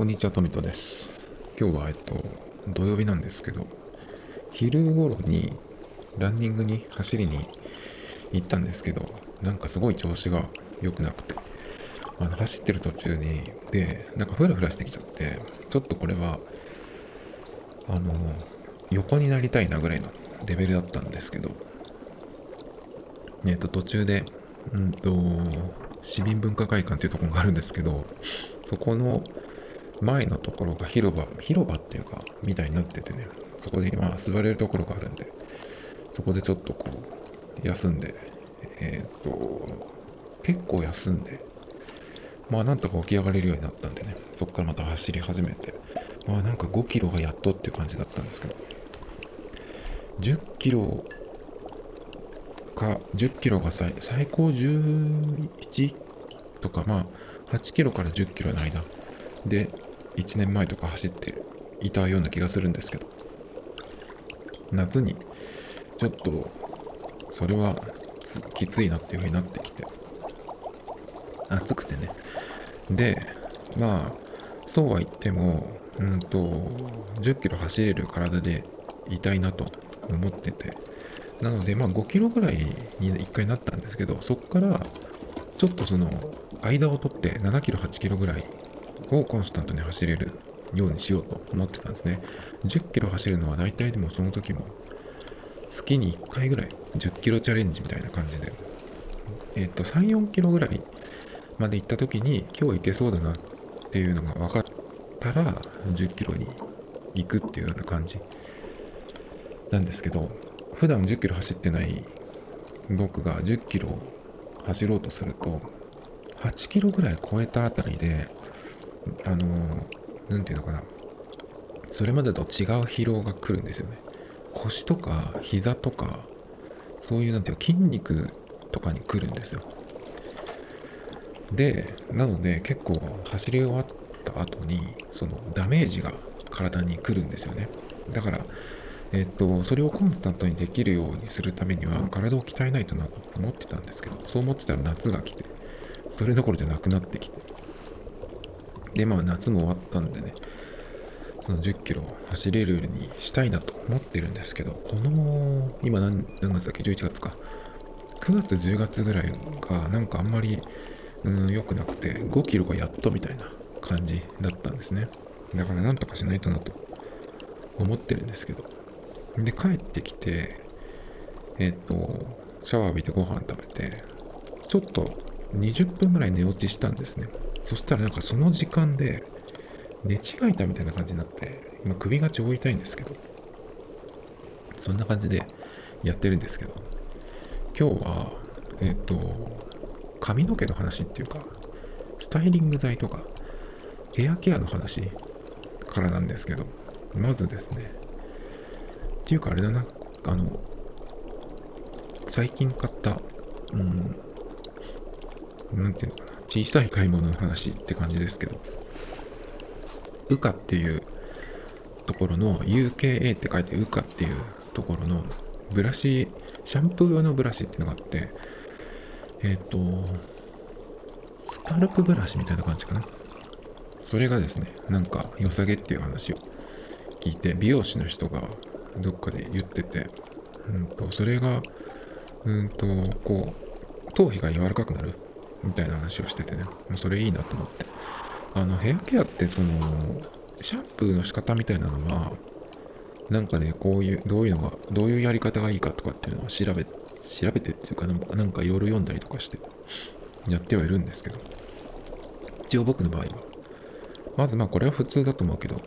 こんにちは、トミトです。今日は、えっと、土曜日なんですけど、昼頃にランニングに走りに行ったんですけど、なんかすごい調子が良くなくて、あの走ってる途中に、で、なんかフラフラしてきちゃって、ちょっとこれは、あの、横になりたいなぐらいのレベルだったんですけど、えっと、途中で、うんと、市民文化会館っていうところがあるんですけど、そこの前のところが広場、広場っていうか、みたいになっててね、そこで今座れるところがあるんで、そこでちょっとこう、休んで、えっ、と、結構休んで、まあなんとか起き上がれるようになったんでね、そこからまた走り始めて、まあなんか5キロがやっとっていう感じだったんですけど、10キロか、10キロが最最高11とか、まあ8キロから10キロの間。で1年前とか走っていたような気がするんですけど、夏にちょっとそれはきついなっていう風になってきて、暑くてね。で、まあ、そうは言っても、うんと、10キロ走れる体でいたいなと思ってて、なので、まあ5キロぐらいに1回なったんですけど、そこからちょっとその間を取って7キロ、8キロぐらいをコンスタントに走れるようにしようと思ってたんですね。10キロ走るのは大体でもその時も月に1回ぐらい10キロチャレンジみたいな感じで、えっ、と、3、4キロぐらいまで行った時に今日行けそうだなっていうのが分かったら10キロに行くっていうような感じなんですけど普段10キロ走ってない僕が10キロ走ろうとすると8キロぐらい超えたあたりであの何て言うのかな。それまでと違う疲労が来るんですよね。腰とか膝とかそういうなんていうの筋肉とかに来るんですよ。でなので結構走り終わった後にそのダメージが体に来るんですよね。だからえっとそれをコンスタントにできるようにするためには体を鍛えないとなと思ってたんですけどそう思ってたら夏が来てそれどころじゃなくなってきて。でまあ夏も終わったんでねその10キロ走れるようにしたいなと思ってるんですけどこの今何何月だっけ？11月か。9月10月ぐらいがなんかあんまりうん良くなくて5キロがやっとみたいな感じだったんですね。だからなんとかしないとなと思ってるんですけど。で帰ってきてえっ、とシャワー浴びてご飯食べてちょっと20分ぐらい寝落ちしたんですね。そしたらなんかその時間で寝違えたみたいな感じになって今首が超痛いんですけどそんな感じでやってるんですけど今日はえっ、と髪の毛の話っていうかスタイリング剤とかヘアケアの話からなんですけどまずですねっていうかあれだなあの最近買ったうんなんていうのかな小さい買い物の話って感じですけどウカっていうところの UKA って書いてウカっていうところのブラシシャンプー用のブラシっていうのがあってえっ、とスカルプブラシみたいな感じかな。それがですねなんか良さげっていう話を聞いて美容師の人がどっかで言っててうんとそれがうんとこう頭皮が柔らかくなるみたいな話をしててね。もうそれいいなと思って。あのヘアケアってそのシャンプーの仕方みたいなのはなんかねこういうどういうのがどういうやり方がいいかとかっていうのを調べ調べてっていうかなんかいろいろ読んだりとかしてやってはいるんですけど。一応僕の場合は。まずまあこれは普通だと思うけど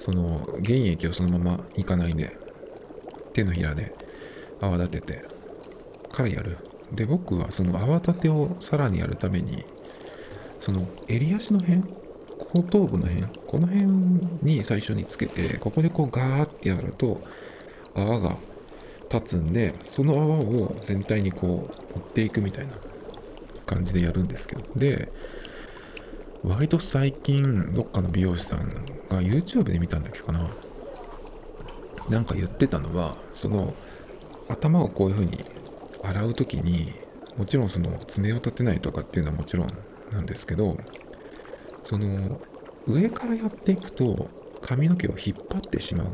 その原液をそのままいかないで手のひらで泡立ててからやるで僕はその泡立てをさらにやるためにその襟足の辺後頭部の辺この辺に最初につけてここでこうガーってやると泡が立つんでその泡を全体にこう持っていくみたいな感じでやるんですけど。で割と最近どっかの美容師さんが YouTube で見たんだっけかな。なんか言ってたのはその頭をこういう風に洗う時にもちろんその爪を立てないとかっていうのはもちろんなんですけどその上からやっていくと髪の毛を引っ張ってしまうっ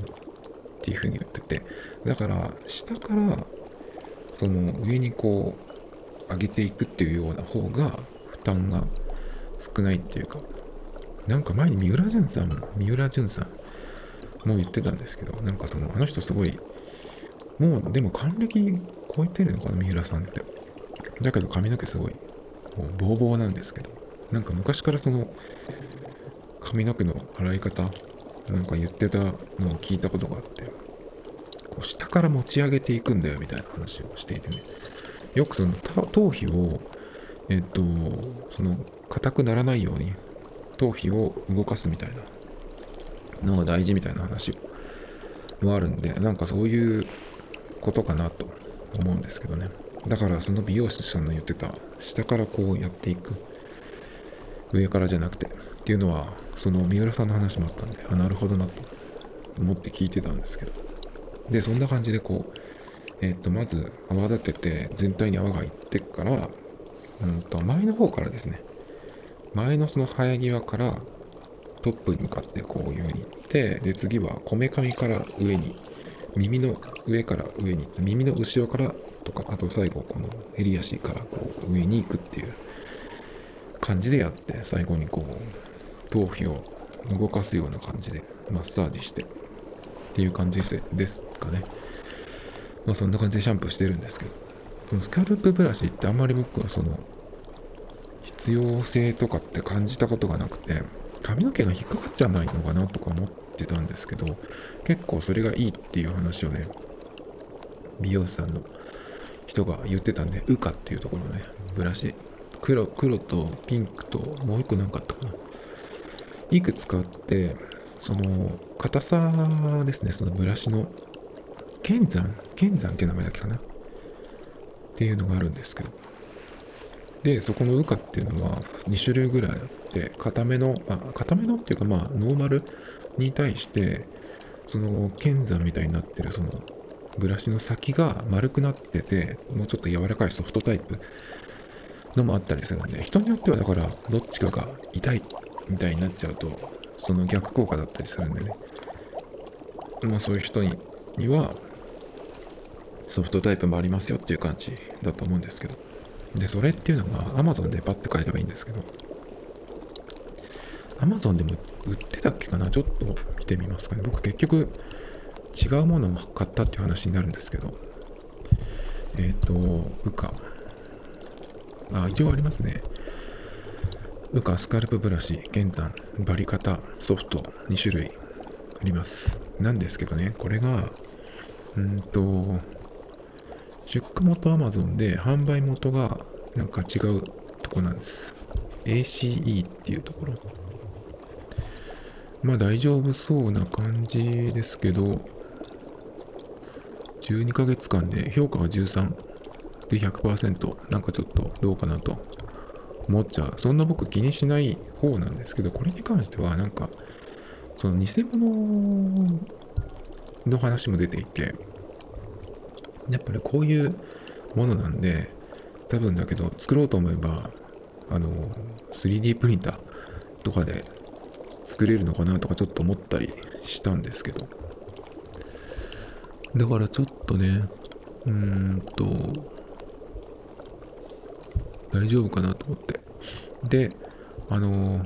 ていうふうに言っててだから下からその上にこう上げていくっていうような方が負担が少ないっていうかなんか前に三浦淳さん三浦淳さんも言ってたんですけどなんかそのあの人すごいもうでも還暦超えてるのかな三浦さんって。だけど髪の毛すごいもうボーボーなんですけど。なんか昔からその髪の毛の洗い方なんか言ってたのを聞いたことがあってこう下から持ち上げていくんだよみたいな話をしていてね。よくその頭皮をえっとその硬くならないように頭皮を動かすみたいなのが大事みたいな話もあるんでなんかそういうことかなと思うんですけどね。だからその美容師さんの言ってた下からこうやっていく上からじゃなくてっていうのはその三浦さんの話もあったんであなるほどなと思って聞いてたんですけど。でそんな感じでこうえっ、とまず泡立てて全体に泡がいってからうんと前の方からですね。前のその生え際からトップに向かってこういう風に行ってで次はこめかみから上に耳の上から上に耳の後ろからとかあと最後この襟足からこう上に行くっていう感じでやって最後にこう頭皮を動かすような感じでマッサージしてっていう感じですかね。まあそんな感じでシャンプーしてるんですけど。そのスカルプブラシってあんまり僕はその必要性とかって感じたことがなくて髪の毛が引っかかっちゃわないのかなとか思ってってたんですけど結構それがいいっていう話をね美容師さんの人が言ってたんでウカっていうところのねブラシ黒黒とピンクともう一個何かあったかな。いくつかあってその硬さですねそのブラシの剣山剣山っていう名前だっけかな。っていうのがあるんですけど。でそこのウカっていうのは2種類ぐらいあって硬めのあ硬めのっていうかまあノーマルに対してその剣山みたいになってるそのブラシの先が丸くなっててもうちょっと柔らかいソフトタイプのもあったりするんで人によってはだからどっちかが痛いみたいになっちゃうとその逆効果だったりするんでね。まあそういう人ににはソフトタイプもありますよっていう感じだと思うんですけど。でそれっていうのが Amazon でパッて買えればいいんですけど。Amazon でも売ってたっけかな？ちょっと見てみますかね。僕結局違うものを買ったっていう話になるんですけど。えっ、ー、とウカ。あ一応ありますね。ウカスカルプブラシ現山バリカタソフト2種類あります。なんですけどねこれがうんと出荷元 Amazon で販売元がなんか違うとこなんです。ACE っていうところ。まあ大丈夫そうな感じですけど12ヶ月間で評価が13で100%なんかちょっとどうかなと思っちゃう。そんな僕気にしない方なんですけどこれに関してはなんかその偽物の話も出ていてやっぱりこういうものなんで多分だけど作ろうと思えばあの 3D プリンターとかで作れるのかなとかちょっと思ったりしたんですけどだからちょっとね、うーんと、大丈夫かなと思って。で、あの、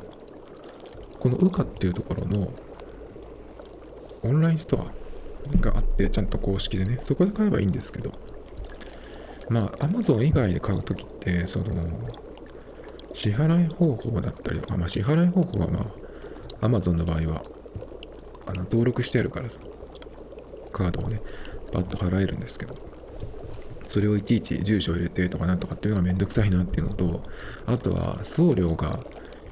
このウカっていうところのオンラインストアがあって、ちゃんと公式でね、そこで買えばいいんですけど、まあ、Amazon 以外で買うときって、その、支払い方法だったりとか、まあ、支払い方法はまあ、Amazon の場合は、あの登録してあるからカードをね、パッと払えるんですけど、それをいちいち住所を入れてとかなんとかっていうのがめんどくさいなっていうのと、あとは送料が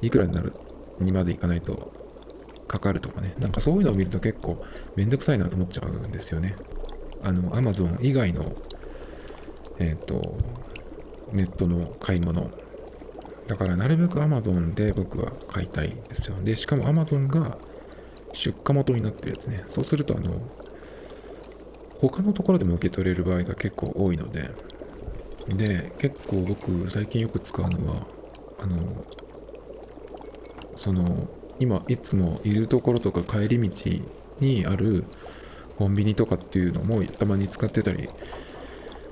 いくらになるにまでいかないとかかるとかね、なんかそういうのを見ると結構めんどくさいなと思っちゃうんですよね。あの、Amazon 以外の、えっ、ー、と、ネットの買い物。だからなるべく Amazon で僕は買いたいんですよ。で、しかも Amazon が出荷元になってるやつね。そうするとあの、他のところでも受け取れる場合が結構多いので、で、結構僕最近よく使うのは、あの、その今いつもいるところとか帰り道にあるコンビニとかっていうのもたまに使ってたり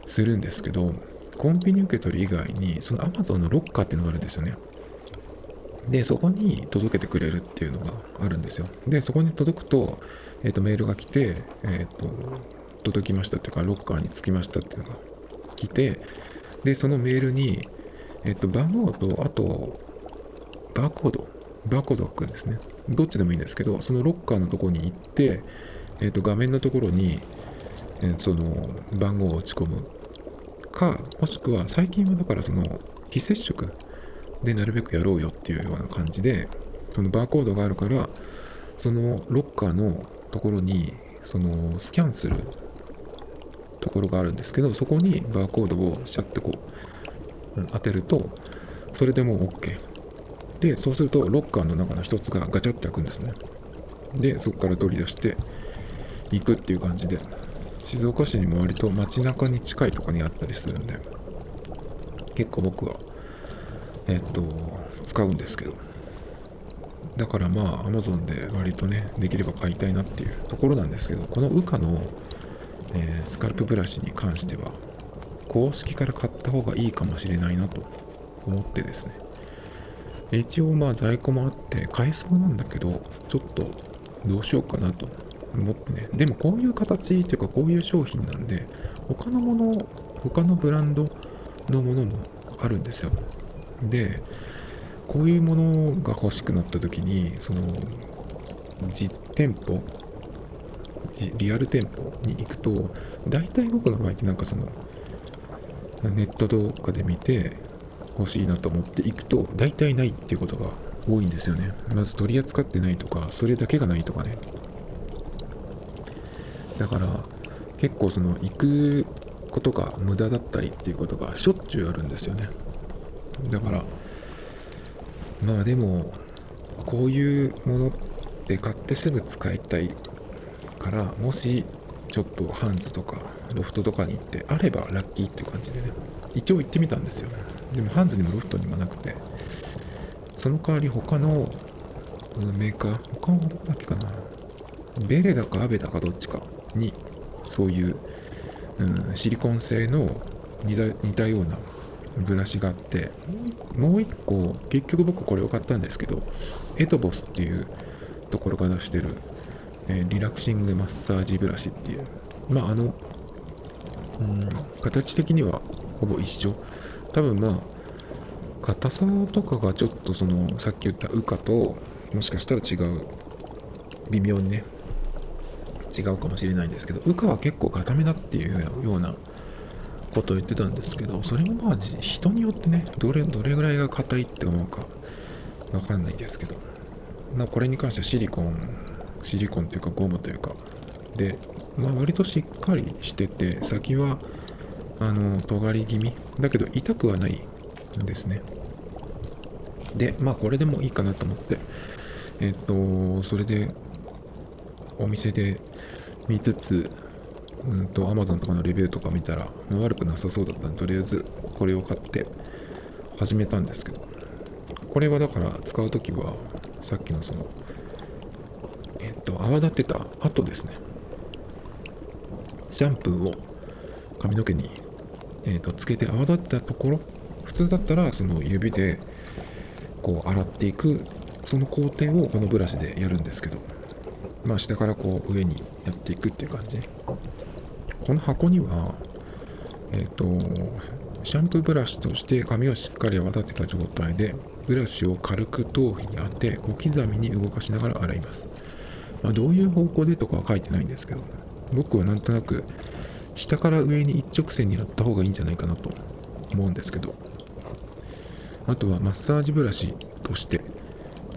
するんですけどコンビニ受け取り以外にその Amazon のロッカーっていうのがあるんですよね。でそこに届けてくれるっていうのがあるんですよ。でそこに届くと,、えー、とメールが来て、えー、と届きましたっていうかロッカーに着きましたっていうのが来てでそのメールに、えっ、と番号とあとバーコードバーコードが来るんですね。どっちでもいいんですけどそのロッカーのとこに行ってえー、と画面のところに、え、その番号を打ち込むかもしくは最近はだからその非接触でなるべくやろうよっていうような感じでそのバーコードがあるからそのロッカーのところにそのスキャンするところがあるんですけどそこにバーコードをシャッてこう当てるとそれでもう OK でそうするとロッカーの中の一つがガチャって開くんですね。でそこから取り出して行くっていう感じで。静岡市にも割と街中に近いとこにあったりするんで結構僕はえっと使うんですけど。だからまあ Amazon で割とねできれば買いたいなっていうところなんですけどこの UCA の、えー、スカルプブラシに関しては公式から買った方がいいかもしれないなと思ってですね。一応まあ在庫もあって買えそうなんだけどちょっとどうしようかなと思ってね。でもこういう形っていうかこういう商品なんで他のもの他のブランドのものもあるんですよ。でこういうものが欲しくなった時にその実店舗リアル店舗に行くと大体僕の場合ってなんかそのネットとかで見て欲しいなと思って行くと大体ないっていうことが多いんですよね。まず取り扱ってないとかそれだけがないとかね。だから結構その行くことが無駄だったりっていうことがしょっちゅうあるんですよね。だからまあでもこういうものって買ってすぐ使いたいからもしちょっとハンズとかロフトとかに行ってあればラッキーっていう感じでね一応行ってみたんですよ。でもハンズにもロフトにもなくてその代わり他のメーカー他のどこだっけかな。ベレだかアベだかどっちか。にそういう、うん、シリコン製の似た似たようなブラシがあってもう一個結局僕これを買ったんですけどエトボスっていうところが出してる、えー、リラクシングマッサージブラシっていうまああの、うん、形的にはほぼ一緒。多分まあ硬さとかがちょっとそのさっき言ったウカともしかしたら違う。微妙にね。違うかもしれないんですけど羽化は結構固めだっていうようなことを言ってたんですけどそれもまあ人によってねどれどれぐらいが硬いって思うかわかんないんですけどなこれに関してはシリコンシリコンというかゴムというかで、まあ、割としっかりしてて先はあの尖り気味。だけど痛くはないんですね。でまあこれでもいいかなと思ってえっとそれでお店で見つつ、うんと、Amazon とかのレビューとか見たら、悪くなさそうだったんで、とりあえずこれを買って始めたんですけど、これはだから使うときは、さっきのその、えっと、泡立てた後ですね、シャンプーを髪の毛に、えっと、つけて泡立ったところ、普通だったらその指でこう洗っていくその工程をこのブラシでやるんですけど。まあ、下からこう上にやっていくっていう感じこの箱にはえっ、ー、とシャンプーブラシとして髪をしっかり泡立てた状態でブラシを軽く頭皮に当て小刻みに動かしながら洗います、まあ、どういう方向でとかは書いてないんですけど僕はなんとなく下から上に一直線にやった方がいいんじゃないかなと思うんですけど。あとはマッサージブラシとして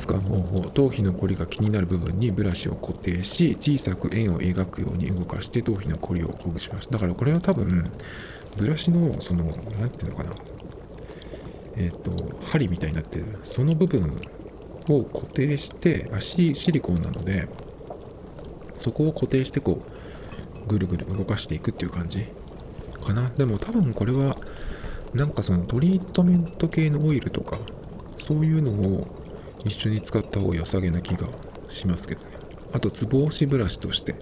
使う方法頭皮のこりが気になる部分にブラシを固定し小さく円を描くように動かして頭皮のこりをほぐします。だからこれは多分ブラシのその何ていうのかな？えっ、ー、と針みたいになってる。その部分を固定して足シリコンなのでそこを固定してこうぐるぐる動かしていくっていう感じかな。でも多分これはなんかそのトリートメント系のオイルとかそういうのを一緒に使った方が良さげな気がしますけどね。あとつぼ押しブラシとして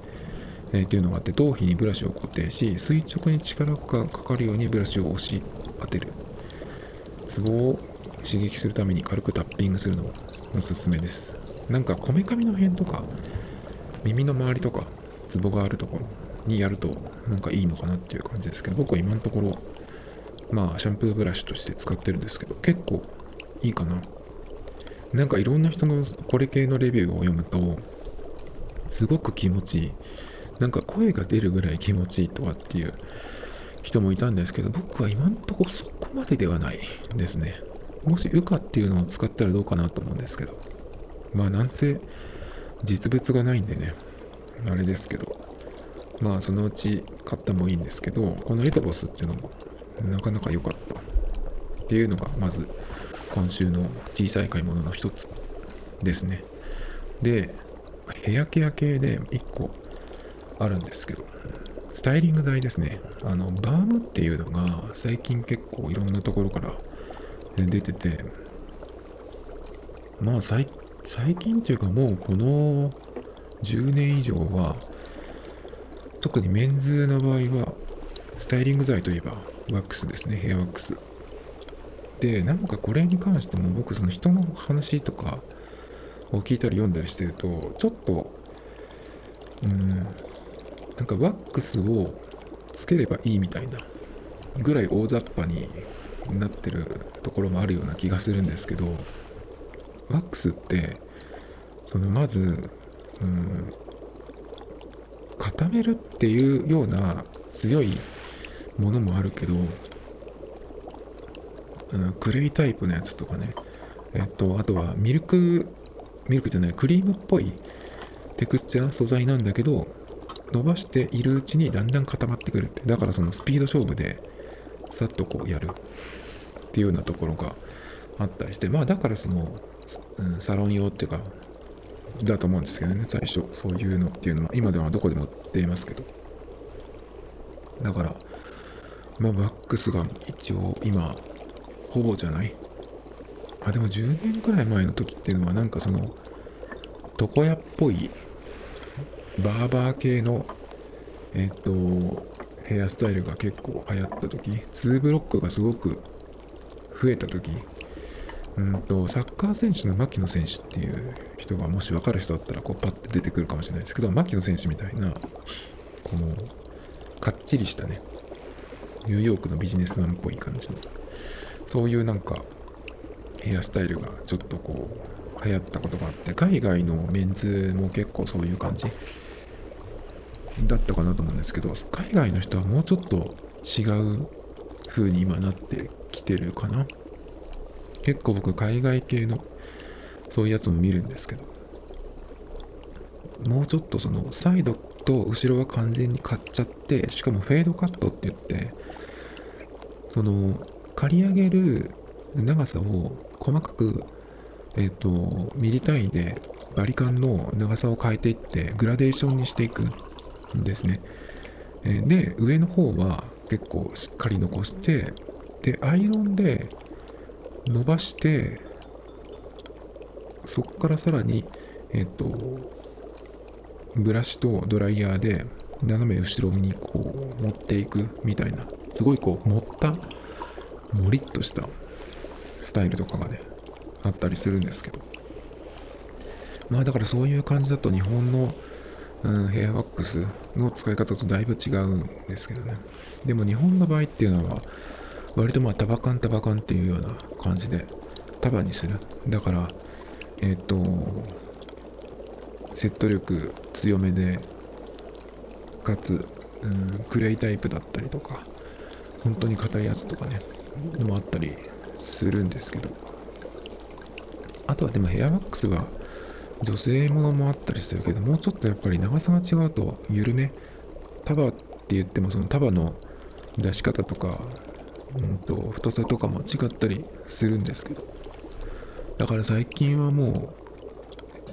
えー、っていうのがあって頭皮にブラシを固定し垂直に力がかかるようにブラシを押し当てる。ツボを刺激するために軽くタッピングするのもおすすめです。なんかこめかみの辺とか耳の周りとかツボがあるところにやるとなんかいいのかなっていう感じですけど僕は今のところまあシャンプーブラシとして使ってるんですけど結構いいかな。なんかいろんな人のこれ系のレビューを読むとすごく気持ちいいなんか声が出るぐらい気持ちいいとかっていう人もいたんですけど、僕は今んとこそこまでではないですね。もし、ウカっていうのを使ったらどうかなと思うんですけど。まあ、なんせ、実物がないんでね、あれですけど。まあ、そのうち買ったもいいんですけど、このエトボスっていうのもなかなか良かったっていうのが、まず、今週の小さい買い物の一つですね。で、ヘアケア系で1個あるんですけど、スタイリング剤ですね。あの、バームっていうのが最近結構いろんなところから出てて、まあ最近っていうかもうこの10年以上は、特にメンズの場合は、スタイリング剤といえばワックスですね、ヘアワックス。で、なんかこれに関しても僕その人の話とかを聞いたり読んだりしてると、ちょっと、うん、なんかワックスをつければいいみたいなぐらい大雑把になってるところもあるような気がするんですけどワックスってそのまず、うん、固めるっていうような強いものもあるけど、うん、クレイタイプのやつとかね。えっとあとはミルクミルクじゃないクリームっぽいテクスチャー素材なんだけど伸ばしているうちにだんだん固まってくるって。だからそのスピード勝負でさっとこうやる。っていうようなところがあったりして、まあだからその、うん、サロン用っていうか、だと思うんですけどね、最初、そういうのっていうのは、今ではどこでも売っていますけど。だから、まあバックスが一応今、ほぼじゃない？あ、でも10年くらい前の時っていうのはなんかその、床屋っぽいバーバー系の、えっ、と、ヘアスタイルが結構流行った時、2ブロックがすごく増えた時、うんと、サッカー選手の牧野選手っていう人がもし分かる人だったらこうパッて出てくるかもしれないですけど、牧野選手みたいな、この、かっちりしたね、ニューヨークのビジネスマンっぽい感じの、そういうなんか、ヘアスタイルがちょっとこう、流行ったことがあって、海外のメンズも結構そういう感じだったかなと思うんですけど海外の人はもうちょっと違う風に今なってきてるかな。結構僕海外系のそういうやつも見るんですけど。もうちょっとそのサイドと後ろは完全に買っちゃってしかもフェードカットって言ってその刈り上げる長さを細かくえっ、ー、とミリ単位でバリカンの長さを変えていってグラデーションにしていくんですね。で、上の方は結構しっかり残して、で、アイロンで伸ばして、そこからさらに、えっ、と、ブラシとドライヤーで斜め後ろにこう持っていくみたいな、すごいこう持った、もりっとしたスタイルとかがね、あったりするんですけど。まあだからそういう感じだと日本のうん、ヘアワックスの使い方とだいぶ違うんですけどね。でも日本の場合っていうのは、割とまあタバカンタバカンっていうような感じで束にする。だから、えっ、ー、と、セット力強めで、かつ、うん、クレイタイプだったりとか、本当に硬いやつとかね、のもあったりするんですけど、あとはでもヘアワックスは、女性ものもあったりするけどもうちょっとやっぱり長さが違うと緩め束って言ってもその束の出し方とか、うんと、太さとかも違ったりするんですけど。だから最近はも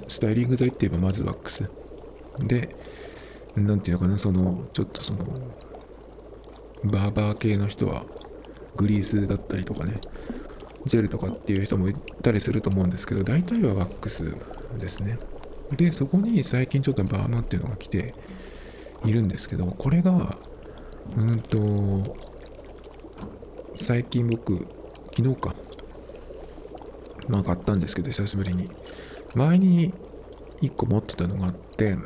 うスタイリング剤って言えばまずワックス。で何て言うのかなそのちょっとそのバーバー系の人はグリースだったりとかねジェルとかっていう人もいたりすると思うんですけど大体はワックスですね。でそこに最近ちょっとバームっていうのが来ているんですけどこれがうんと最近僕昨日かまあ買ったんですけど久しぶりに。前に1個持ってたのがあって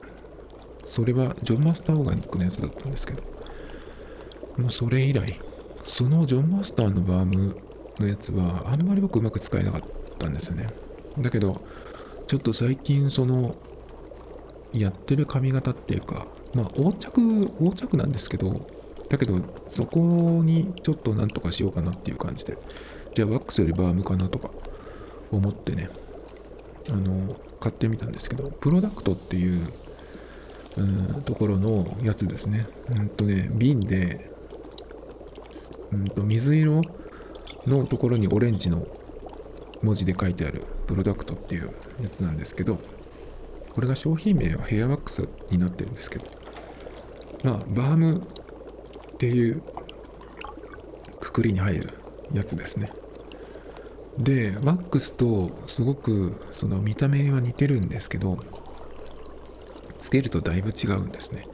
それはジョンマスターオーガニックのやつだったんですけどもうそれ以来そのジョンマスターのバームのやつはあんまり僕うまく使えなかったんですよね。だけどちょっと最近そのやってる髪型っていうかまあ横着横着なんですけどだけどそこにちょっとなんとかしようかなっていう感じで。じゃあワックスよりバームかなとか思ってねあの買ってみたんですけどプロダクトっていううんところのやつですね。うんとね瓶でうんと水色のところにオレンジの文字で書いてあるプロダクトっていうやつなんですけどこれが商品名はヘアワックスになってるんですけどまあバームっていうくくりに入るやつですね。でワックスとすごくその見た目は似てるんですけどつけるとだいぶ違うんですね。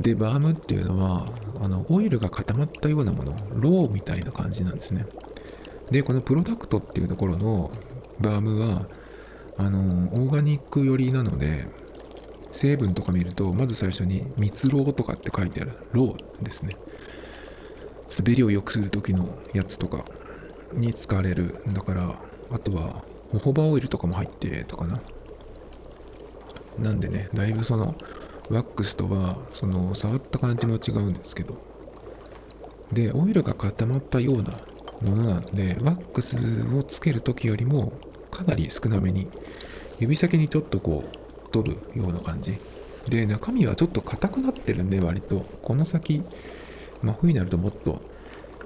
でバームっていうのはあのオイルが固まったようなものローみたいな感じなんですね。でこのプロダクトっていうところのバームはあのオーガニック寄りなので成分とか見るとまず最初に蜜ろうとかって書いてあるローですね。滑りを良くする時のやつとかに使われる。だからあとはホホバオイルとかも入ってとかな。なんでねだいぶそのワックスとはその触った感じも違うんですけど。でオイルが固まったようなものなんでワックスをつける時よりもかなり少なめに指先にちょっとこう取るような感じ。で中身はちょっと硬くなってるんで割と。この先真冬になるともっと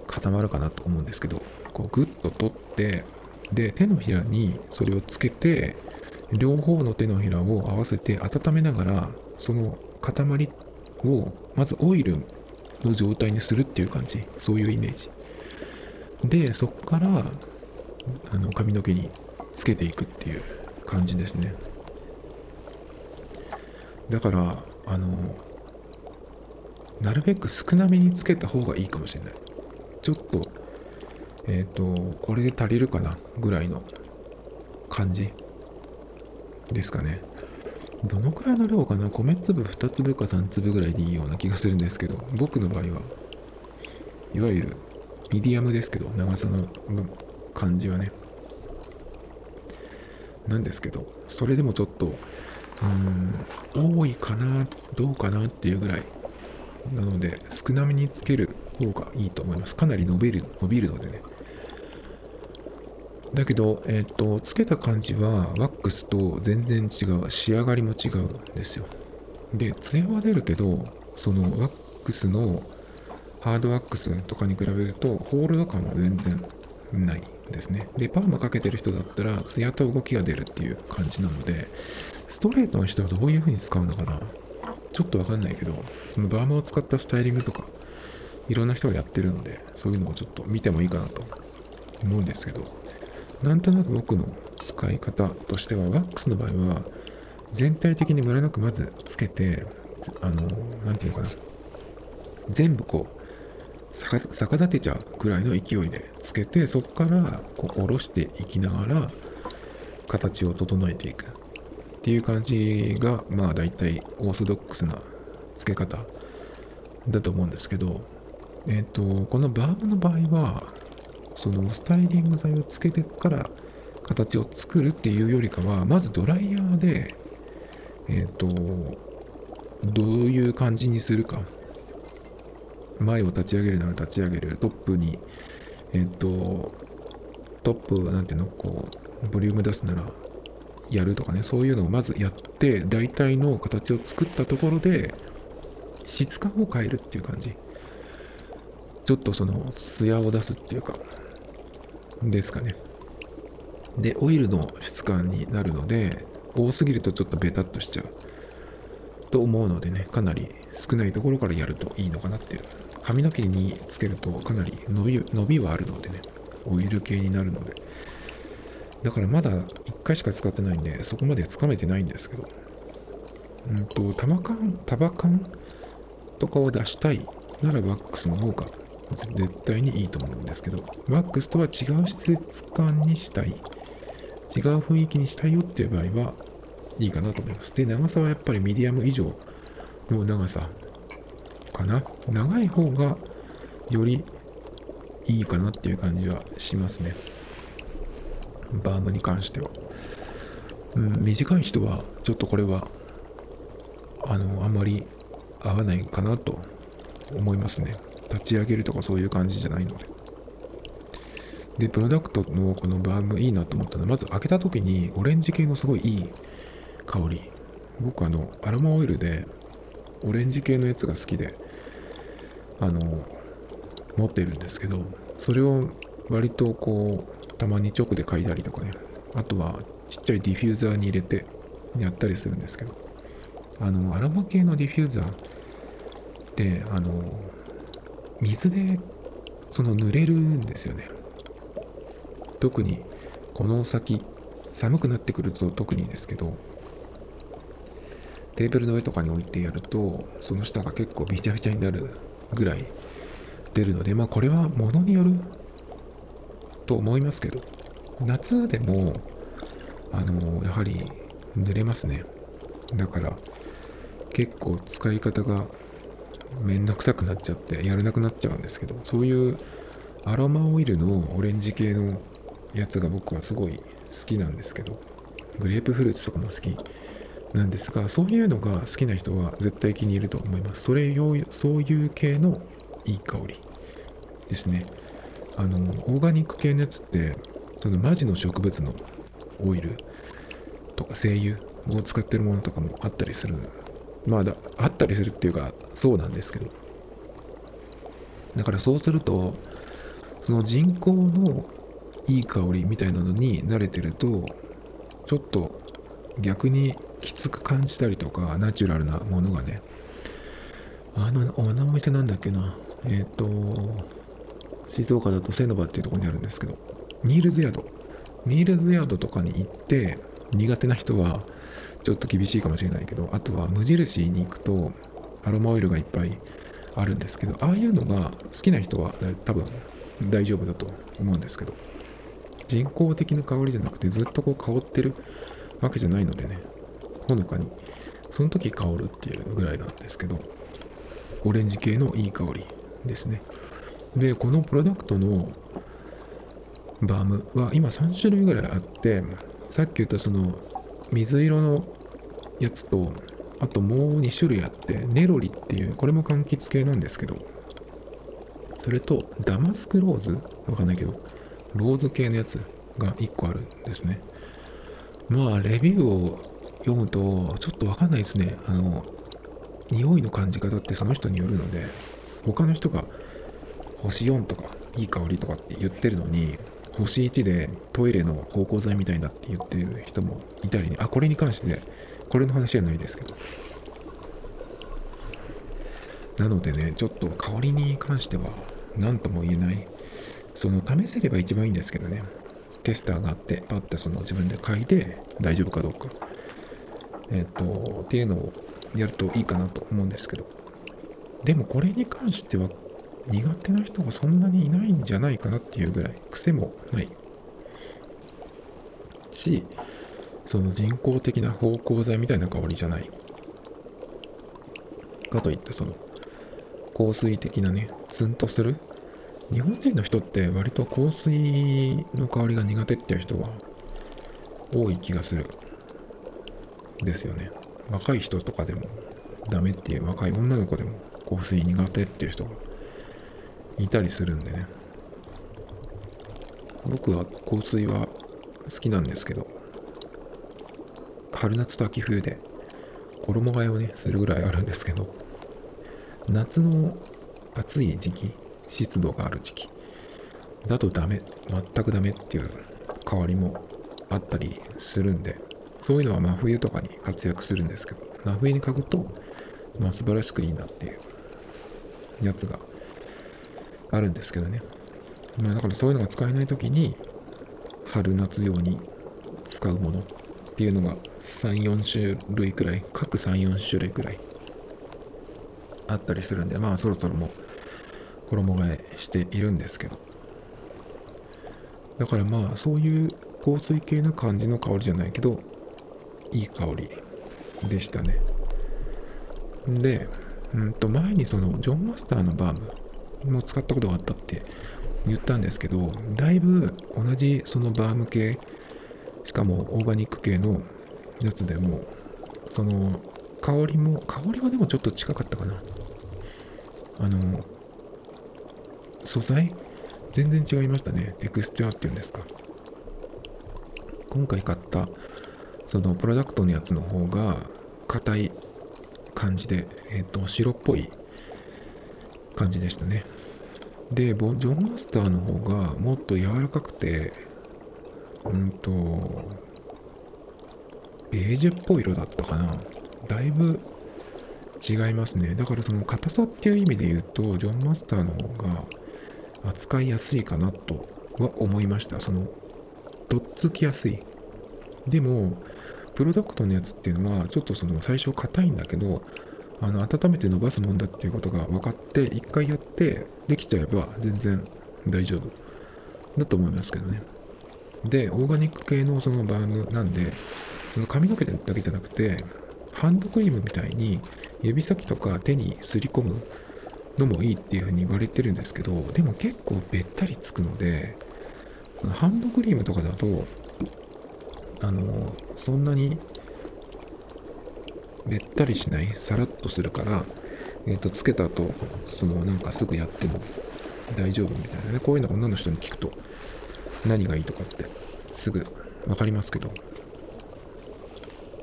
固まるかなと思うんですけどこうグッと取ってで手のひらにそれをつけて両方の手のひらを合わせて温めながらその塊をまずオイルの状態にするっていう感じ。そういうイメージ。でそこからあの髪の毛につけていくっていう感じですね。だからあのなるべく少なめにつけた方がいいかもしれない。ちょっとえっ、ー、とこれで足りるかなぐらいの感じですかね。どのくらいの量かな？米粒2粒か3粒ぐらいでいいような気がするんですけど僕の場合は。いわゆるミディアムですけど長さの感じはね。なんですけどそれでもちょっとうん多いかなどうかなっていうぐらい。なので少なめにつける方がいいと思います。かなり伸びる伸びるのでね。だけど、えっ、ー、と、つけた感じはワックスと全然違う。仕上がりも違うんですよ。で、ツヤは出るけど、そのワックスのハードワックスとかに比べると、ホールド感は全然ないですね。で、パーマかけてる人だったら、ツヤと動きが出るっていう感じなので、ストレートの人はどういう風に使うのかな？ちょっとわかんないけど、そのバーマを使ったスタイリングとか、いろんな人がやってるので、そういうのをちょっと見てもいいかなと思うんですけど、なんとなく僕の使い方としては、ワックスの場合は、全体的にムラなくまずつけて、あの、なんていうのかな、全部こう、逆立てちゃうくらいの勢いでつけて、そこからこう下ろしていきながら、形を整えていく。っていう感じが、まあ大体オーソドックスな付け方だと思うんですけど、えっ、ー、と、このバームの場合は、そのスタイリング剤をつけてから形を作るっていうよりかはまずドライヤーでえっ、ー、とどういう感じにするか。前を立ち上げるなら立ち上げる。トップにえっ、ー、とトップなんていうのこうボリューム出すならやるとかね。そういうのをまずやって大体の形を作ったところで質感を変えるっていう感じ。ちょっとその艶を出すっていうかですかね。で、オイルの質感になるので、多すぎるとちょっとベタっとしちゃうと思うのでね、かなり少ないところからやるといいのかなっていう。髪の毛につけるとかなり伸び伸びはあるのでね、オイル系になるのでだからまだ1回しか使ってないんでそこまでつかめてないんですけどうんとタバ缶タバ缶とかを出したいならワックスの方が絶対にいいと思うんですけどワックスとは違う質感にしたい。違う雰囲気にしたいよっていう場合はいいかなと思います。で長さはやっぱりミディアム以上の長さかな。長い方がよりいいかなっていう感じはしますね。バームに関しては、うん、短い人はちょっとこれはあのあんまり合わないかなと思いますね。立ち上げるとかそういう感じじゃないので。でプロダクトのこのバームいいなと思ったのはまず開けた時にオレンジ系のすごいいい香り。僕あのアロマオイルでオレンジ系のやつが好きであの持ってるんですけどそれを割とこうたまに直で嗅いだりとかね。あとはちっちゃいディフューザーに入れてやったりするんですけど。あのアロマ系のディフューザーってあの水でその濡れるんですよね。特にこの先寒くなってくると特にですけどテーブルの上とかに置いてやるとその下が結構びちゃびちゃになるぐらい出るのでまあこれはものによると思いますけど夏でもあのやはり濡れますね。だから結構使い方がめんどくさくなっちゃってやれなくなっちゃうんですけどそういうアロマオイルのオレンジ系のやつが僕はすごい好きなんですけどグレープフルーツとかも好きなんですがそういうのが好きな人は絶対気に入ると思います。それ用そういう系のいい香りですね。あのオーガニック系のやつってそのマジの植物のオイルとか精油を使ってるものとかもあったりするまあだあったりするっていうかそうなんですけど。だからそうするとその人工のいい香りみたいなのに慣れてるとちょっと逆にきつく感じたりとかナチュラルなものがね。あのあのお店なんだっけな。えっ、ー、と静岡だとセノバっていうとこにあるんですけど。ニールズヤード。ニールズヤードとかに行って苦手な人はちょっと厳しいかもしれないけどあとは無印に行くとアロマオイルがいっぱいあるんですけどああいうのが好きな人は多分大丈夫だと思うんですけど人工的な香りじゃなくてずっとこう香ってるわけじゃないのでねほのかに。その時香るっていうぐらいなんですけどオレンジ系のいい香りですね。でこのプロダクトのバームは今3種類ぐらいあってさっき言ったその水色のやつとあともう2種類あってネロリっていうこれも柑橘系なんですけどそれとダマスクローズわかんないけどローズ系のやつが1個あるんですね。まあレビューを読むとちょっとわかんないですね。あの匂いの感じ方ってその人によるので他の人が星4とかいい香りとかって言ってるのに星1でトイレの芳香剤みたいだって言ってる人もいたりね。あこれに関してこれの話じゃないですけど。なのでねちょっと香りに関しては何とも言えない。その試せれば一番いいんですけどね。テスターがあってパッてその自分で嗅いで大丈夫かどうか。えっ、とっていうのをやるといいかなと思うんですけど。でもこれに関しては苦手な人がそんなにいないんじゃないかなっていうぐらい癖もない。しその人工的な芳香剤みたいな香りじゃない。かといってその香水的なねツンとする。日本人の人って割と香水の香りが苦手っていう人は多い気がする。ですよね。若い人とかでもダメっていう若い女の子でも香水苦手っていう人がいたりするんでね。僕は香水は好きなんですけど春夏と秋冬で衣替えをねするぐらいあるんですけど夏の暑い時期湿度がある時期だとダメ全くダメっていう変わりもあったりするんでそういうのは真冬とかに活躍するんですけど真冬に嗅ぐとまあ素晴らしくいいなっていうやつがあるんですけどね。まあ、だからそういうのが使えない時に春夏用に使うものっていうのが34種類くらい各34種類くらいあったりするんでまあそろそろもう衣替えしているんですけど。だからまあそういう香水系な感じの香りじゃないけどいい香りでしたね。でうんと前にそのジョンマスターのバームも使ったことがあったって言ったんですけどだいぶ同じそのバーム系しかもオーガニック系のやつでもその香りも香りはでもちょっと近かったかな。あの素材全然違いましたね。テクスチャーっていうんですか。今回買ったそのプロダクトのやつの方が硬い感じで、えっ、ー、と白っぽい感じでしたね。でジョンマスターの方がもっと柔らかくてうんとベージュっぽい色だったかな。だいぶ違いますね。だからその硬さっていう意味で言うとジョンマスターの方が扱いやすいかなとは思いました。そのとっつきやすい。でもプロダクトのやつっていうのはちょっとその最初硬いんだけどあの温めて伸ばすもんだっていうことが分かって一回やってできちゃえば全然大丈夫。だと思いますけどね。でオーガニック系のそのバームなんでその髪の毛だけじゃなくてハンドクリームみたいに指先とか手にすり込むのもいいっていうふうに言われてるんですけどでも結構べったりつくのでハンドクリームとかだとあのそんなにべったりしないさらっとするから、えーと、つけた後そのなんかすぐやっても大丈夫みたいなね。こういうの女の人に聞くと何がいいとかってすぐ分かりますけど。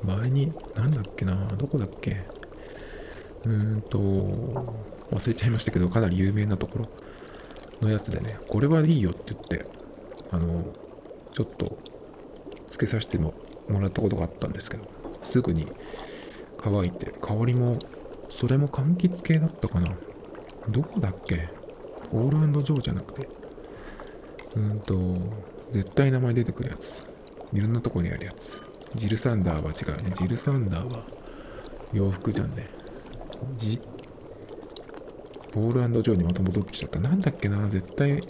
前に何だっけなどこだっけ？うーんと忘れちゃいましたけどかなり有名なところのやつでねこれはいいよって言ってあのちょっとつけさせてももらったことがあったんですけどすぐに乾いて香りもそれも柑橘系だったかな。どこだっけ？オールジョーじゃなくて。うんと絶対名前出てくるやつ。いろんなとこにあるやつ。ジルサンダーは違うね。ジルサンダーは洋服じゃんね。ジボールジョーにまた戻ってきちゃった。なんだっけな？絶対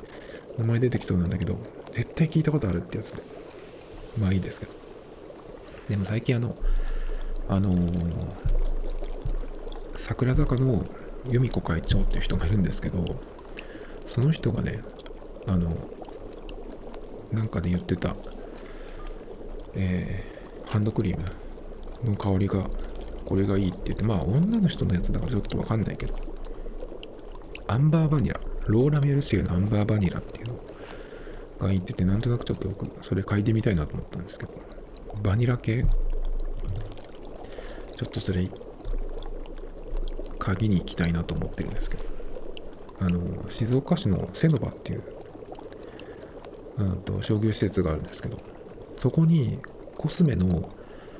名前出てきそうなんだけど。絶対聞いたことあるってやつでまあいいですけど。でも最近あのあのー、桜坂の由美子会長っていう人がいるんですけどその人がねあのなんかで言ってた、えー、ハンドクリームの香りがこれがいいって言ってまあ女の人のやつだからちょっとわかんないけどアンバーバニラローラ・メルシエのアンバーバニラっていうのが言って言ってなんとなくちょっと僕それ嗅いでみたいなと思ったんですけどバニラ系ちょっとそれ鍵に行きたいなと思ってるんですけど。あの静岡市のセノバっていううんと商業施設があるんですけどそこにコスメの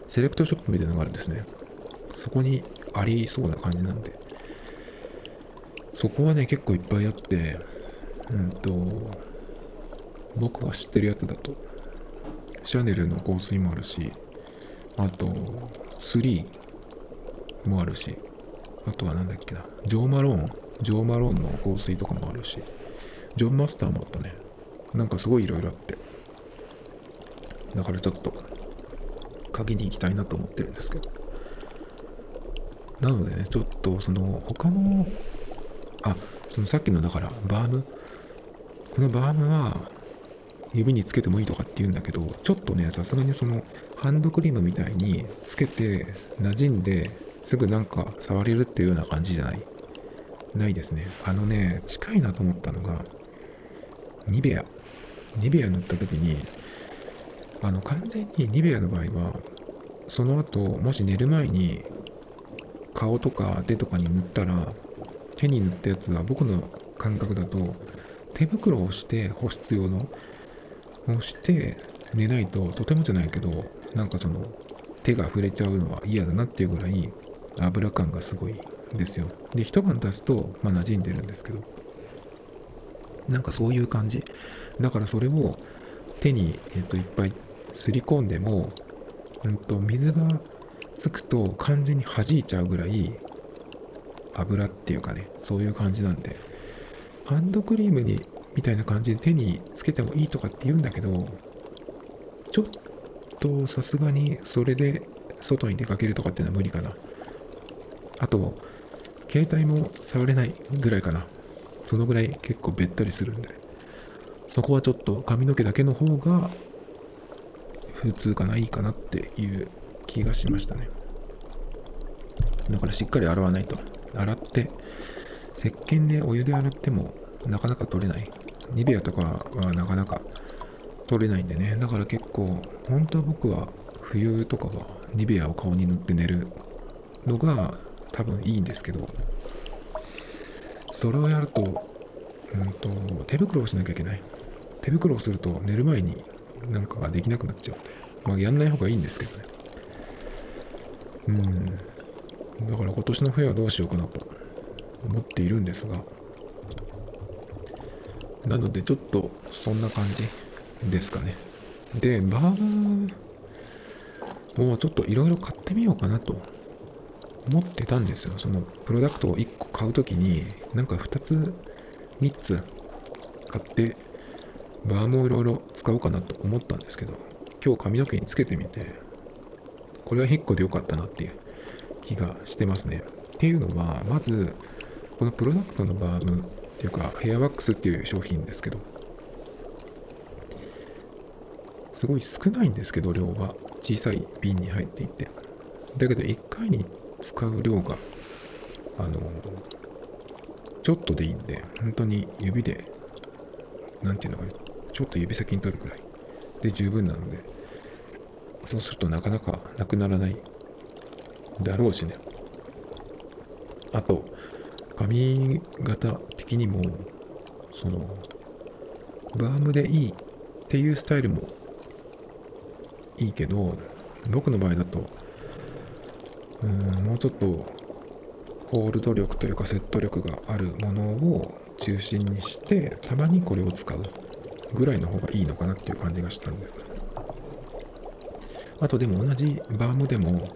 セレクトショップみたいなのがあるんですね。そこにありそうな感じなんで。そこはね結構いっぱいあってうんと僕が知ってるやつだとシャネルの香水もあるしあと3もあるし、あとは何だっけな、ジョー・マローン、ジョー・マローンの香水とかもあるし、ジョン・マスターもあったね。なんかすごいいろいろあって。だからちょっと、鍵に行きたいなと思ってるんですけど。なのでね、ちょっとその他の、あ、そのさっきのだからバーム、このバームは指につけてもいいとかって言うんだけど、ちょっとね、さすがにそのハンドクリームみたいにつけて馴染んですぐなんか触れるっていうような感じじゃない？ないですね。あのね近いなと思ったのがニベア。ニベア塗った時にあの完全にニベアの場合はその後もし寝る前に顔とか手とかに塗ったら手に塗ったやつは僕の感覚だと手袋をして保湿用のをして寝ないととてもじゃないけどなんかその手が触れちゃうのは嫌だなっていうぐらい油感がすごいですよ。で一晩経つとまあ馴染んでるんですけど。なんかそういう感じ。だからそれを手に、えっと、いっぱいすり込んでも、うんと、水がつくと完全に弾いちゃうぐらい油っていうかねそういう感じなんで。ハンドクリームにみたいな感じで手につけてもいいとかって言うんだけどちょっとさすがにそれで外に出かけるとかっていうのは無理かな。あと携帯も触れないぐらいかな。そのぐらい結構べったりするんで。そこはちょっと髪の毛だけの方が普通かないいかなっていう気がしましたね。だからしっかり洗わないと。洗って石鹸でお湯で洗ってもなかなか取れない。ニベアとかはなかなか取れないんでね。だから結構本当は僕は冬とかはニベアを顔に塗って寝るのが多分いいんですけど。それをやると,、うんと、手袋をしなきゃいけない。手袋をすると寝る前になんかができなくなっちゃう。んでまあやんない方がいいんですけどね。うん。だから今年の冬はどうしようかなと。思っているんですが。なのでちょっとそんな感じですかね。でバームもうちょっといろいろ買ってみようかなと。思ってたんですよ。そのプロダクトを1個買う時になんか2つ3つ買ってバームをいろいろ使おうかなと思ったんですけど今日髪の毛につけてみてこれは1個でよかったなっていう気がしてますね。っていうのはまずこのプロダクトのバームっていうかヘアワックスっていう商品ですけどすごい少ないんですけど量は。小さい瓶に入っていて。だけど1回に使う量があのちょっとでいいんで本当に指で何ていうのかちょっと指先に取るくらい。で十分なのでそうするとなかなかなくならない。だろうしね。あと髪型的にもそのバームでいいっていうスタイルもいいけど僕の場合だとうんもうちょっとホールド力というかセット力があるものを中心にしてたまにこれを使うぐらいの方がいいのかなっていう感じがしたんであとでも同じバームでも、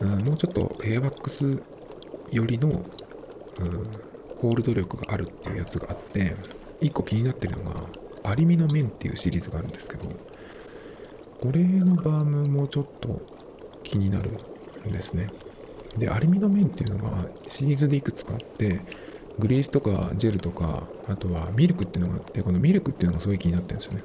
うん、もうちょっとヘアワックスよりのうん、ホールド力があるっていうやつがあって1個気になってるのがアリミの面っていうシリーズがあるんですけどこれのバームもちょっと気になる。ですね。でアルミの面っていうのがシリーズでいくつかあってグリースとかジェルとかあとはミルクっていうのがあってこのミルクっていうのがすごい気になってるんですよね。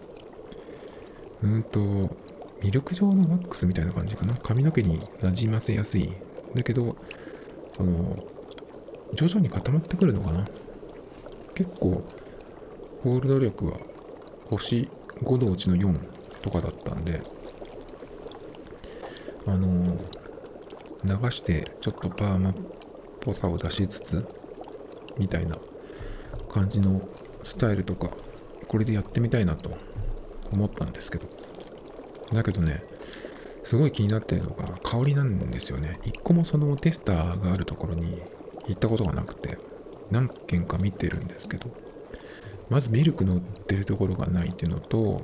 うんとミルク状のワックスみたいな感じかな。髪の毛になじませやすい。だけどその徐々に固まってくるのかな。結構ホールド力は星5のうちの4とかだったんであの流してちょっとパーマっぽさを出しつつみたいな感じのスタイルとかこれでやってみたいなと思ったんですけど。だけどねすごい気になってるのが香りなんですよね。一個もそのテスターがあるところに行ったことがなくて何軒か見てるんですけどまずミルクの売ってるところがないっていうのと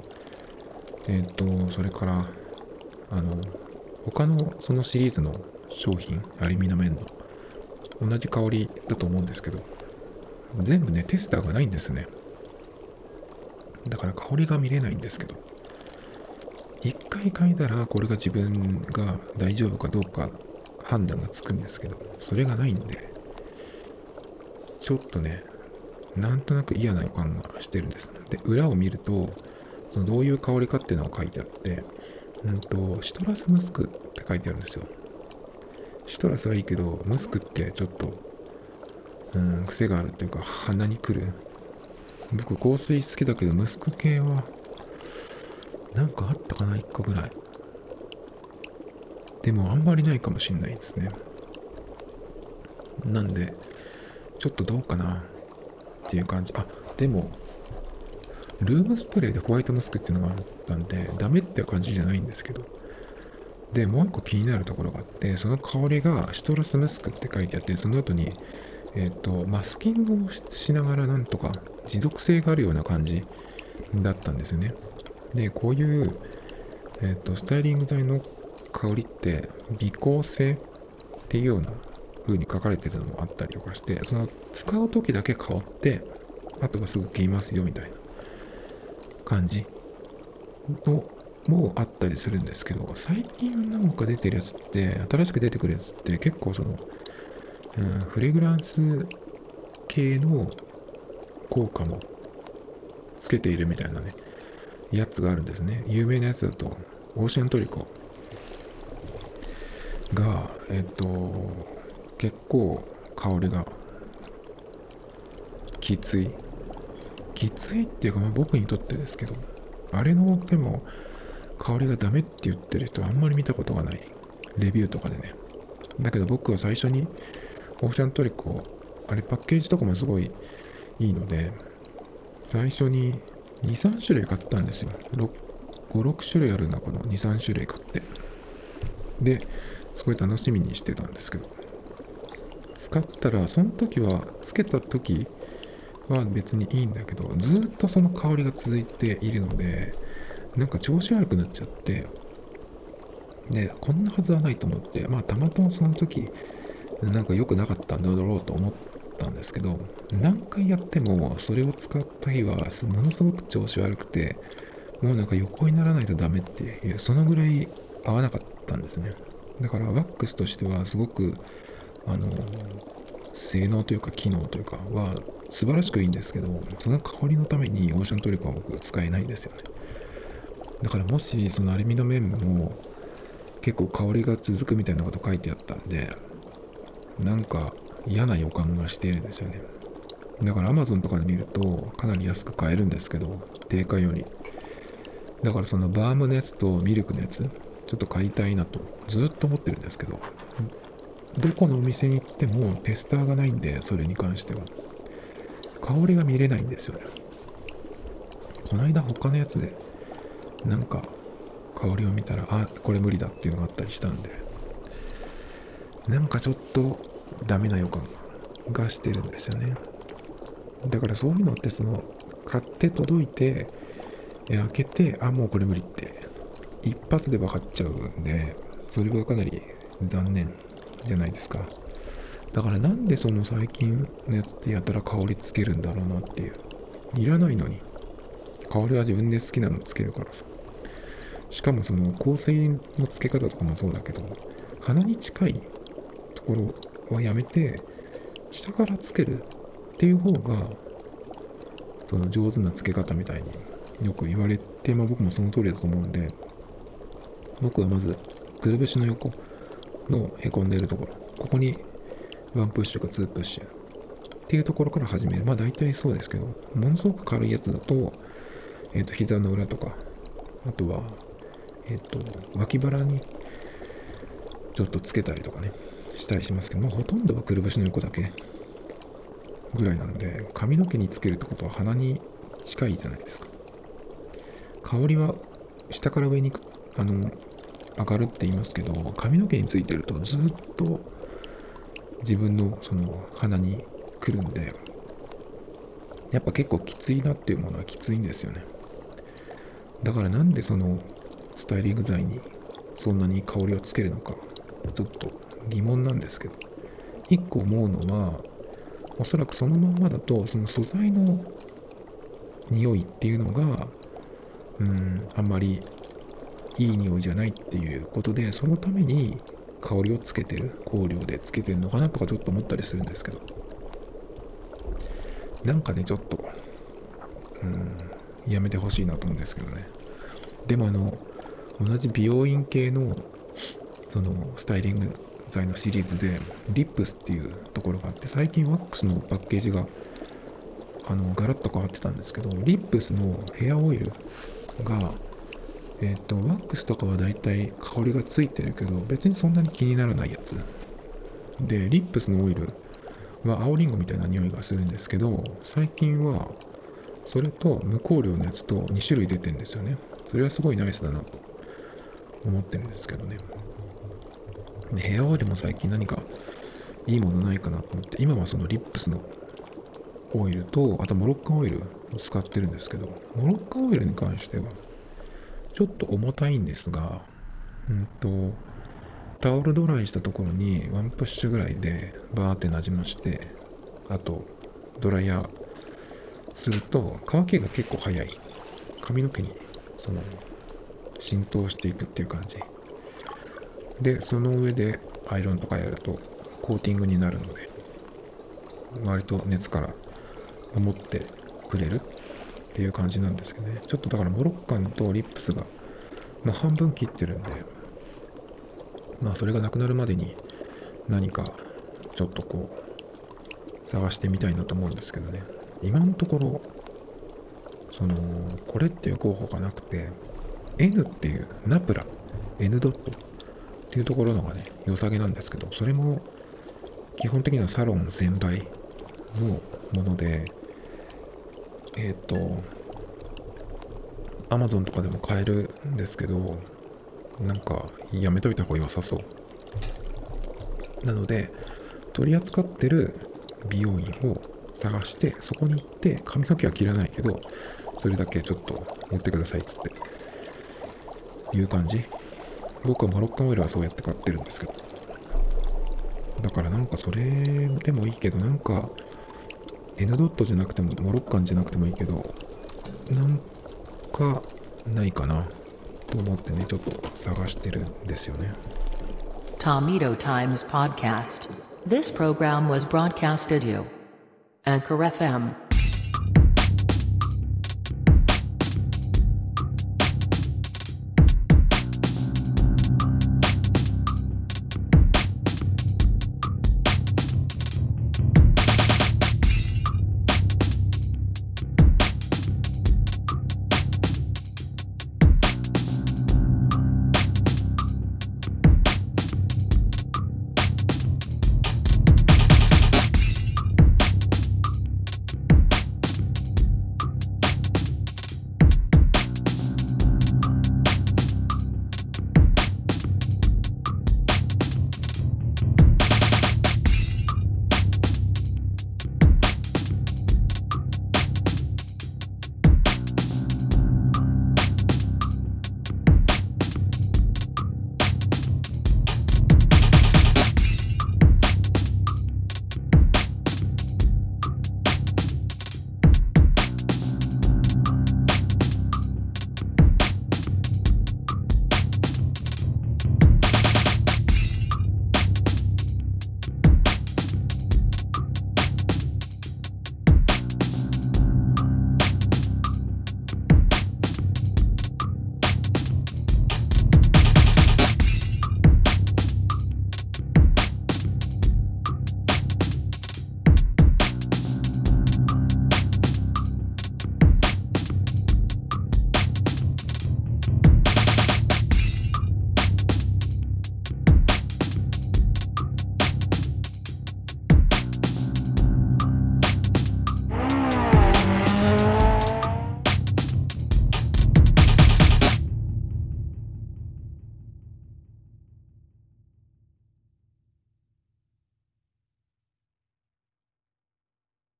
えっ、ー、とそれからあの他のそのシリーズの商品アルミの面の同じ香りだと思うんですけど全部ねテスターがないんですねだから香りが見れないんですけど一回嗅いだらこれが自分が大丈夫かどうか判断がつくんですけどそれがないんでちょっとね、なんとなく嫌な予感がしてるんです。で、裏を見ると、そのどういう香りかっていうのが書いてあって、うんと、シトラスムスクって書いてあるんですよ。シトラスはいいけど、ムスクってちょっと、うん、癖があるっていうか、鼻にくる。僕、香水好きだけど、ムスク系は、なんかあったかな、1個ぐらい。でも、あんまりないかもしんないですね。なんで、ちょっとどうかなっていう感じ。あ、でも、ルームスプレーでホワイトムスクっていうのがあったんで、ダメって感じじゃないんですけど。で、もう一個気になるところがあって、その香りがシトラスムスクって書いてあって、その後にえっ、と、マスキングをしながらなんとか持続性があるような感じだったんですよね。で、こういう、えっ、と、スタイリング剤の香りって微光性っていうような風に書かれてるのもあったりとかして、その使う時だけ香って、あとはすぐ消えますよみたいな感じのもあったりするんですけど、最近なんか出てるやつって、新しく出てくるやつって結構その、うん、フレグランス系の効果もつけているみたいなね、やつがあるんですね。有名なやつだと、オーシャントリコが、えっと、結構香りがきつい。きついっていうか、まあ、僕にとってですけど、あれのでも香りがダメって言ってる人はあんまり見たことがない。レビューとかでね。だけど僕は最初にオーシャントリコ、あれパッケージとかもすごいいいので、最初に2、3種類買ったんですよ。5、6種類ある中の2、3種類買って。で、すごい楽しみにしてたんですけど、使ったら、その時は、つけた時は別にいいんだけど、ずっとその香りが続いているので、なんか調子悪くなっちゃって、で、こんなはずはないと思って、まあ、たまたまその時、なんか良くなかったんだろうと思ったんですけど、何回やっても、それを使った日は、ものすごく調子悪くて、もうなんか横にならないとダメっていう、そのぐらい合わなかったんですね。だから、ワックスとしては、すごく、あの性能というか機能というかは素晴らしくいいんですけどその香りのためにオーシャントリコは僕使えないんですよねだからもしそのアルミの面も結構香りが続くみたいなこと書いてあったんでなんか嫌な予感がしているんですよねだから Amazon とかで見るとかなり安く買えるんですけど定価よりだからそのバームのやつとミルクのやつちょっと買いたいなとずっと思ってるんですけどどこのお店に行ってもテスターがないんで、それに関しては。香りが見れないんですよね。この間他のやつで、なんか香りを見たら、あ、これ無理だっていうのがあったりしたんで、なんかちょっとダメな予感がしてるんですよね。だからそういうのってその、買って届いて、開けて、あ、もうこれ無理って、一発で分かっちゃうんで、それはかなり残念じゃないですか。だからなんでその最近のやつってやったら香りつけるんだろうなっていう。いらないのに。香りは自分で好きなのつけるからさ。しかもその香水のつけ方とかもそうだけど、鼻に近いところはやめて、下からつけるっていう方が、その上手なつけ方みたいによく言われて、まあ僕もその通りだと思うんで、僕はまず、くるぶしの横、のへこんでるところ、ここにワンプッシュかツープッシュっていうところから始める。まあ大体そうですけど、ものすごく軽いやつだと、えっ、ー、と、膝の裏とか、あとは、えっ、ー、と、脇腹にちょっとつけたりとかね、したりしますけど、まあほとんどはくるぶしの横だけぐらいなので、髪の毛につけるってことは鼻に近いじゃないですか。香りは下から上にあの上がるって言いますけど髪の毛についてるとずっと自分のその鼻に来るんでやっぱ結構きついなっていうものはきついんですよねだからなんでそのスタイリング剤にそんなに香りをつけるのかちょっと疑問なんですけど一個思うのはおそらくそのまんまだとその素材の匂いっていうのがうんあんまりいい匂いじゃないっていうことでそのために香りをつけてる香料でつけてるのかなとかちょっと思ったりするんですけど。なんかねちょっとうんやめてほしいなと思うんですけどねでもあの同じ美容院系のそのスタイリング剤のシリーズでリップスっていうところがあって最近ワックスのパッケージがあのガラッと変わってたんですけどリップスのヘアオイルがえっ、ー、と、ワックスとかはだいたい香りがついてるけど、別にそんなに気にならないやつ。で、リップスのオイルは青りんごみたいな匂いがするんですけど、最近はそれと無香料のやつと2種類出てるんですよね。それはすごいナイスだなと思ってるんですけどね。で、ヘアオイルも最近何かいいものないかなと思って今はそのリップスのオイルとあとモロッカンオイルを使ってるんですけどモロッカンオイルに関してはちょっと重たいんですがうんとタオルドライしたところにワンプッシュぐらいでバーってなじましてあとドライヤーすると乾きが結構早い。髪の毛にその浸透していくっていう感じ。でその上でアイロンとかやるとコーティングになるので割と熱から守ってくれるっていう感じなんですけどね。ちょっとだからモロッカンとリップスが、まあ、半分切ってるんでまあそれがなくなるまでに何かちょっとこう探してみたいなと思うんですけどね。今のところそのこれっていう候補がなくて N っていうナプラ N ドットっていうところのがね良さげなんですけどそれも基本的にはサロン全売のものでえっ、ー、と Amazon とかでも買えるんですけどなんかやめといた方が良さそう。なので取り扱ってる美容院を探してそこに行って髪の毛は切らないけどそれだけちょっと持ってくださいっつっていう感じ。僕はモロッカンオイルはそうやって買ってるんですけど。だからなんかそれでもいいけどなんか N ドットじゃなくてもモロッカンじゃなくてもいいけどなんかないかなと思ってねちょっと探してるんですよね。Tomito Times Podcast. This program was broadcasted you Anchor FM